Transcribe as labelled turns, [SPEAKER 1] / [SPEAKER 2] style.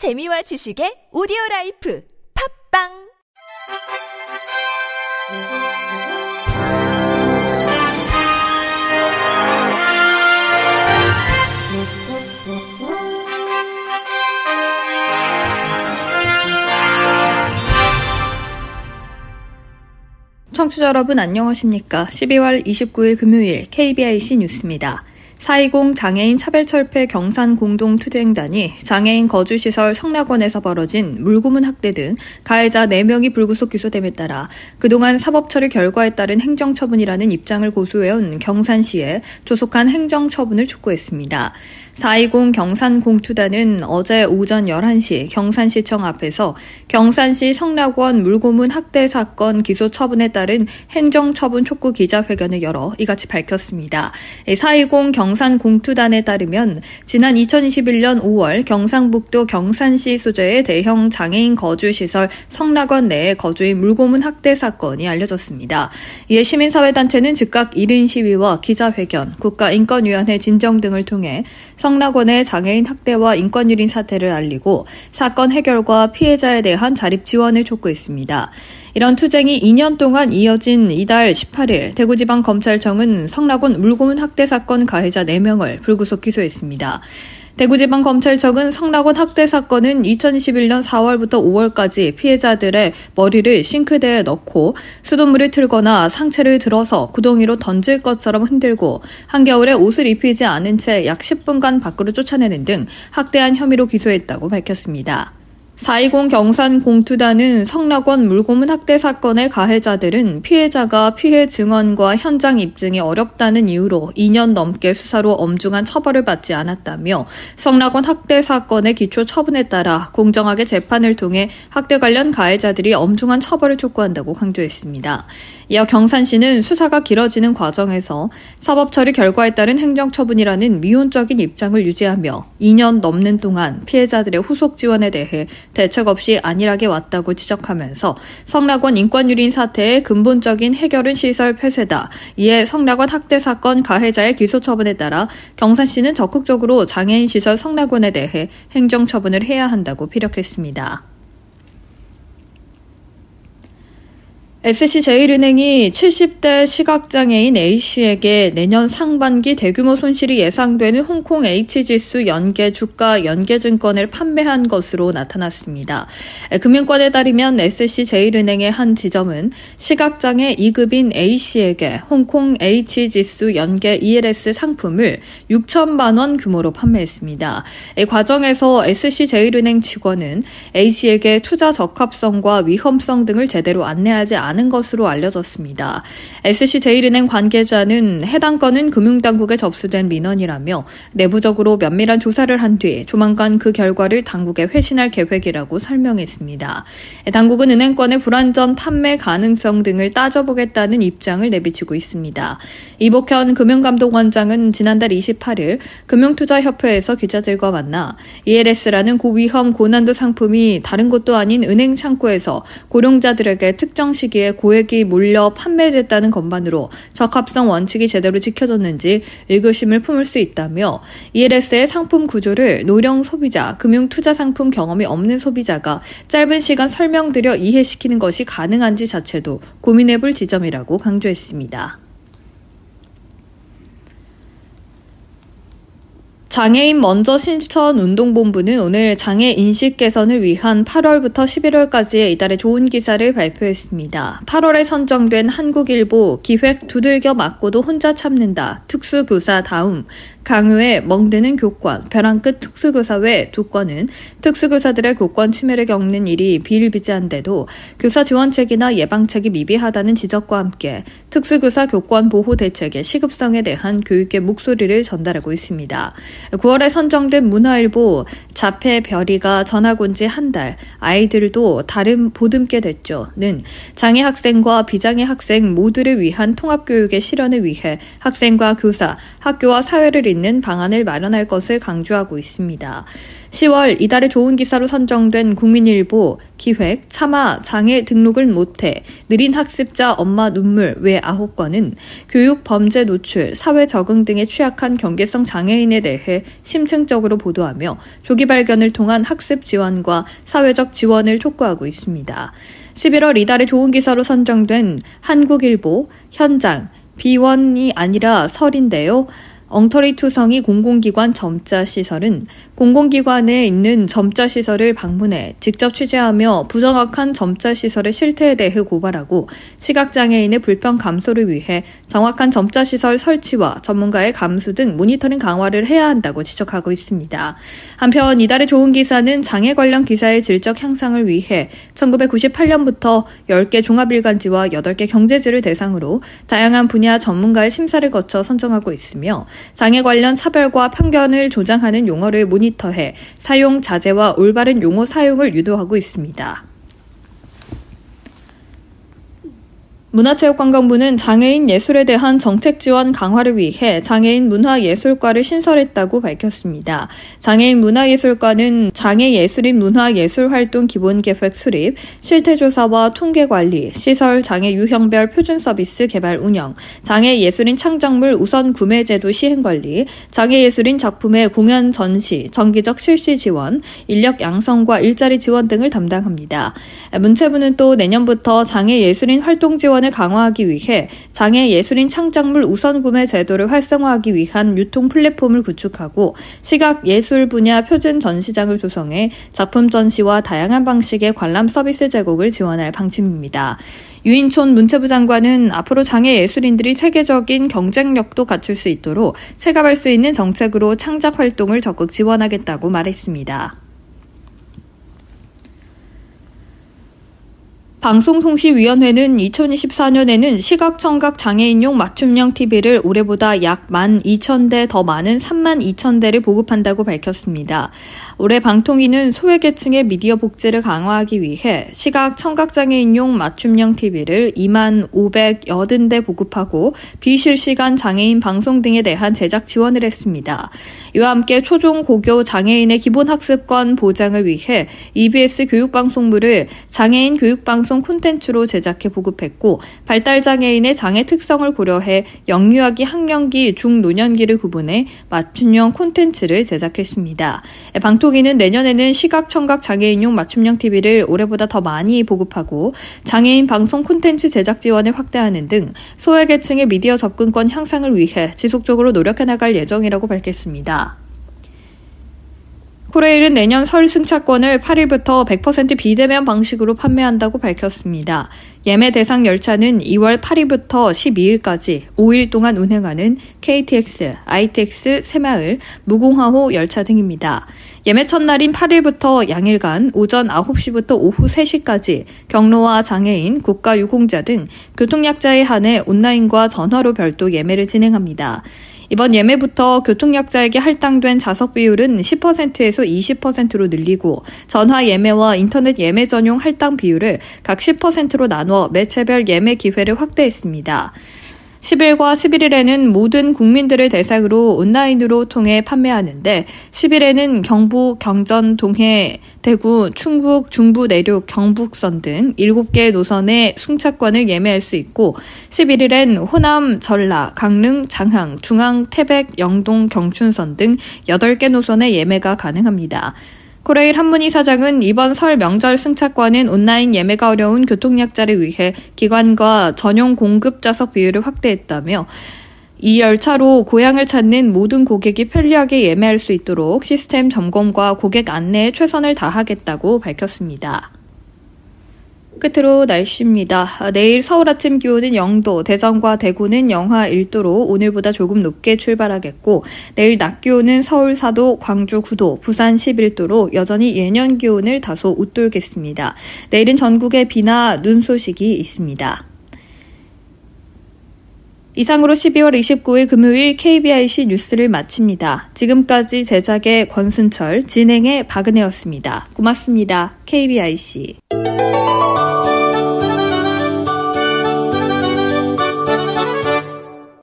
[SPEAKER 1] 재미와 지식의 오디오 라이프 팝빵
[SPEAKER 2] 청취자 여러분 안녕하십니까? 12월 29일 금요일 KBIC 뉴스입니다. 420 장애인 차별철폐 경산 공동투쟁단이 장애인 거주시설 성락원에서 벌어진 물고문 학대 등 가해자 4명이 불구속 기소됨에 따라 그동안 사법처리 결과에 따른 행정처분이라는 입장을 고수해온 경산시에 조속한 행정처분을 촉구했습니다. 420 경산 공투단은 어제 오전 11시 경산시청 앞에서 경산시 성락원 물고문 학대 사건 기소 처분에 따른 행정처분 촉구 기자회견을 열어 이같이 밝혔습니다. 420 경 산공투단에 따르면 지난 2021년 5월 경상북도 경산시 소재의 대형 장애인 거주시설 성락원 내에 거주인 물고문 학대 사건이 알려졌습니다. 이에 시민사회단체는 즉각 1인 시위와 기자회견, 국가인권위원회 진정 등을 통해 성락원의 장애인 학대와 인권유린 사태를 알리고 사건 해결과 피해자에 대한 자립 지원을 촉구했습니다. 이런 투쟁이 2년 동안 이어진 이달 18일 대구지방검찰청은 성락원 물고문 학대 사건 가해자 4명을 불구속 기소했습니다. 대구지방검찰청은 성락원 학대 사건은 2021년 4월부터 5월까지 피해자들의 머리를 싱크대에 넣고 수돗물을 틀거나 상체를 들어서 구덩이로 던질 것처럼 흔들고 한겨울에 옷을 입히지 않은 채 약 10분간 밖으로 쫓아내는 등 학대한 혐의로 기소했다고 밝혔습니다. 420 경산 공투단은 성락원 물고문 학대 사건의 가해자들은 피해자가 피해 증언과 현장 입증이 어렵다는 이유로 2년 넘게 수사로 엄중한 처벌을 받지 않았다며 성락원 학대 사건의 기초 처분에 따라 공정하게 재판을 통해 학대 관련 가해자들이 엄중한 처벌을 촉구한다고 강조했습니다. 이어 경산시는 수사가 길어지는 과정에서 사법 처리 결과에 따른 행정처분이라는 미온적인 입장을 유지하며 2년 넘는 동안 피해자들의 후속 지원에 대해 대책 없이 안일하게 왔다고 지적하면서 성락원 인권유린 사태의 근본적인 해결은 시설 폐쇄다. 이에 성락원 학대 사건 가해자의 기소 처분에 따라 경산시는 적극적으로 장애인 시설 성락원에 대해 행정 처분을 해야 한다고 피력했습니다. SC제일은행이 70대 시각장애인 A씨에게 내년 상반기 대규모 손실이 예상되는 홍콩 H지수 연계 주가 연계증권을 판매한 것으로 나타났습니다. 금융권에 따르면 SC제일은행의 한 지점은 시각장애 2급인 A씨에게 홍콩 H지수 연계 ELS 상품을 6천만 원 규모로 판매했습니다. 이 과정에서 SC제일은행 직원은 A씨에게 투자 적합성과 위험성 등을 제대로 안내하지 않 않은 것으로 알려졌습니다. SC제일은행 관계자는 해당 건은 금융당국에 접수된 민원이라며 내부적으로 면밀한 조사를 한 뒤 조만간 그 결과를 당국에 회신할 계획이라고 설명했습니다. 당국은 은행권의 불안전 판매 가능성 등을 따져보겠다는 입장을 내비치고 있습니다. 이복현 금융감독원장은 지난달 28일 금융투자협회에서 기자들과 만나 ELS라는 고위험 고난도 상품이 다른 곳도 아닌 은행 창고에서 고령자들에게 특정 시기에 시기에 고액이 몰려 판매됐다는 것만으로 적합성 원칙이 제대로 지켜졌는지 의구심을 품을 수 있다며 ELS의 상품 구조를 노령 소비자, 금융 투자 상품 경험이 없는 소비자가 짧은 시간 설명드려 이해시키는 것이 가능한지 자체도 고민해 볼 지점이라고 강조했습니다. 장애인 먼저 실천 운동본부는 오늘 장애 인식 개선을 위한 8월부터 11월까지의 이달의 좋은 기사를 발표했습니다. 8월에 선정된 한국일보 기획 두들겨 맞고도 혼자 참는다. 특수교사 다음 강요에 멍드는 교권, 벼랑 끝 특수교사 외 두 건은 특수교사들의 교권 침해를 겪는 일이 비일비재한데도 교사 지원책이나 예방책이 미비하다는 지적과 함께 특수교사 교권 보호 대책의 시급성에 대한 교육의 목소리를 전달하고 있습니다. 9월에 선정된 문화일보 자폐 별이가 전학 온 지 한 달, 아이들도 다른 보듬게 됐죠.는 장애 학생과 비장애 학생 모두를 위한 통합교육의 실현을 위해 학생과 교사, 학교와 사회를 잇는 방안을 마련할 것을 강조하고 있습니다. 10월 이달의 좋은 기사로 선정된 국민일보 기획 차마 장애 등록을 못해 느린 학습자 엄마 눈물 외 9건은 교육 범죄 노출, 사회 적응 등에 취약한 경계성 장애인에 대해 심층적으로 보도하며 조기 발견을 통한 학습 지원과 사회적 지원을 촉구하고 있습니다. 11월 이달의 좋은 기사로 선정된 한국일보 현장 비원이 아니라 설인데요. 엉터리 투성이 공공기관 점자 시설은 공공기관에 있는 점자 시설을 방문해 직접 취재하며 부정확한 점자 시설의 실태에 대해 고발하고 시각장애인의 불편 감소를 위해 정확한 점자 시설 설치와 전문가의 감수 등 모니터링 강화를 해야 한다고 지적하고 있습니다. 한편 이달의 좋은 기사는 장애 관련 기사의 질적 향상을 위해 1998년부터 10개 종합일간지와 8개 경제지를 대상으로 다양한 분야 전문가의 심사를 거쳐 선정하고 있으며 장애 관련 차별과 편견을 조장하는 용어를 모니터해 사용 자제와 올바른 용어 사용을 유도하고 있습니다. 문화체육관광부는 장애인 예술에 대한 정책 지원 강화를 위해 장애인 문화예술과를 신설했다고 밝혔습니다. 장애인 문화예술과는 장애예술인 문화예술활동 기본계획 수립, 실태조사와 통계관리, 시설 장애 유형별 표준 서비스 개발 운영, 장애예술인 창작물 우선 구매 제도 시행관리, 장애예술인 작품의 공연 전시, 정기적 실시 지원, 인력 양성과 일자리 지원 등을 담당합니다. 문체부는 또 내년부터 장애예술인 활동 지원 지원을 강화하기 위해 장애 예술인 창작물 우선 구매 제도를 활성화하기 위한 유통 플랫폼을 구축하고 시각 예술 분야 표준 전시장을 조성해 작품 전시와 다양한 방식의 관람 서비스 제공을 지원할 방침입니다. 유인촌 문체부 장관은 앞으로 장애 예술인들이 세계적인 경쟁력도 갖출 수 있도록 체감할 수 있는 정책으로 창작 활동을 적극 지원하겠다고 말했습니다. 방송통신위원회는 2024년에는 시각청각 장애인용 맞춤형 TV를 올해보다 약 12,000대 더 많은 32,000대를 보급한다고 밝혔습니다. 올해 방통위는 소외계층의 미디어 복지를 강화하기 위해 시각 청각 장애인용 맞춤형 TV를 2만 580대 보급하고 비실시간 장애인 방송 등에 대한 제작 지원을 했습니다. 이와 함께 초중 고교 장애인의 기본 학습권 보장을 위해 EBS 교육방송물을 장애인 교육방송 콘텐츠로 제작해 보급했고 발달 장애인의 장애 특성을 고려해 영유아기, 학령기, 중노년기를 구분해 맞춤형 콘텐츠를 제작했습니다. 방통 방송이는 내년에는 시각, 청각 장애인용 맞춤형 TV를 올해보다 더 많이 보급하고 장애인 방송 콘텐츠 제작 지원을 확대하는 등 소외계층의 미디어 접근권 향상을 위해 지속적으로 노력해 나갈 예정이라고 밝혔습니다. 코레일은 내년 설 승차권을 8일부터 100% 비대면 방식으로 판매한다고 밝혔습니다. 예매 대상 열차는 2월 8일부터 12일까지 5일 동안 운행하는 KTX, ITX, 새마을, 무궁화호 열차 등입니다. 예매 첫날인 8일부터 양일간 오전 9시부터 오후 3시까지 경로와 장애인, 국가유공자 등 교통약자에 한해 온라인과 전화로 별도 예매를 진행합니다. 이번 예매부터 교통약자에게 할당된 좌석 비율은 10%에서 20%로 늘리고 전화 예매와 인터넷 예매 전용 할당 비율을 각 10%로 나눠 매체별 예매 기회를 확대했습니다. 10일과 11일에는 모든 국민들을 대상으로 온라인으로 통해 판매하는데 10일에는 경북, 경전, 동해, 대구, 충북, 중부 내륙, 경북선 등 7개 노선의 승차권을 예매할 수 있고 11일엔 호남, 전라, 강릉, 장항, 중앙, 태백, 영동, 경춘선 등 8개 노선의 예매가 가능합니다. 코레일 한문희 사장은 이번 설 명절 승차권은 온라인 예매가 어려운 교통약자를 위해 기관과 전용 공급 좌석 비율을 확대했다며 이 열차로 고향을 찾는 모든 고객이 편리하게 예매할 수 있도록 시스템 점검과 고객 안내에 최선을 다하겠다고 밝혔습니다. 끝으로 날씨입니다. 내일 서울 아침 기온은 0도, 대전과 대구는 영하 1도로 오늘보다 조금 높게 출발하겠고, 내일 낮 기온은 서울 4도, 광주 9도, 부산 11도로 여전히 예년 기온을 다소 웃돌겠습니다. 내일은 전국에 비나 눈 소식이 있습니다. 이상으로 12월 29일 금요일 KBIC 뉴스를 마칩니다. 지금까지 제작의 권순철, 진행의 박은혜였습니다. 고맙습니다. KBIC.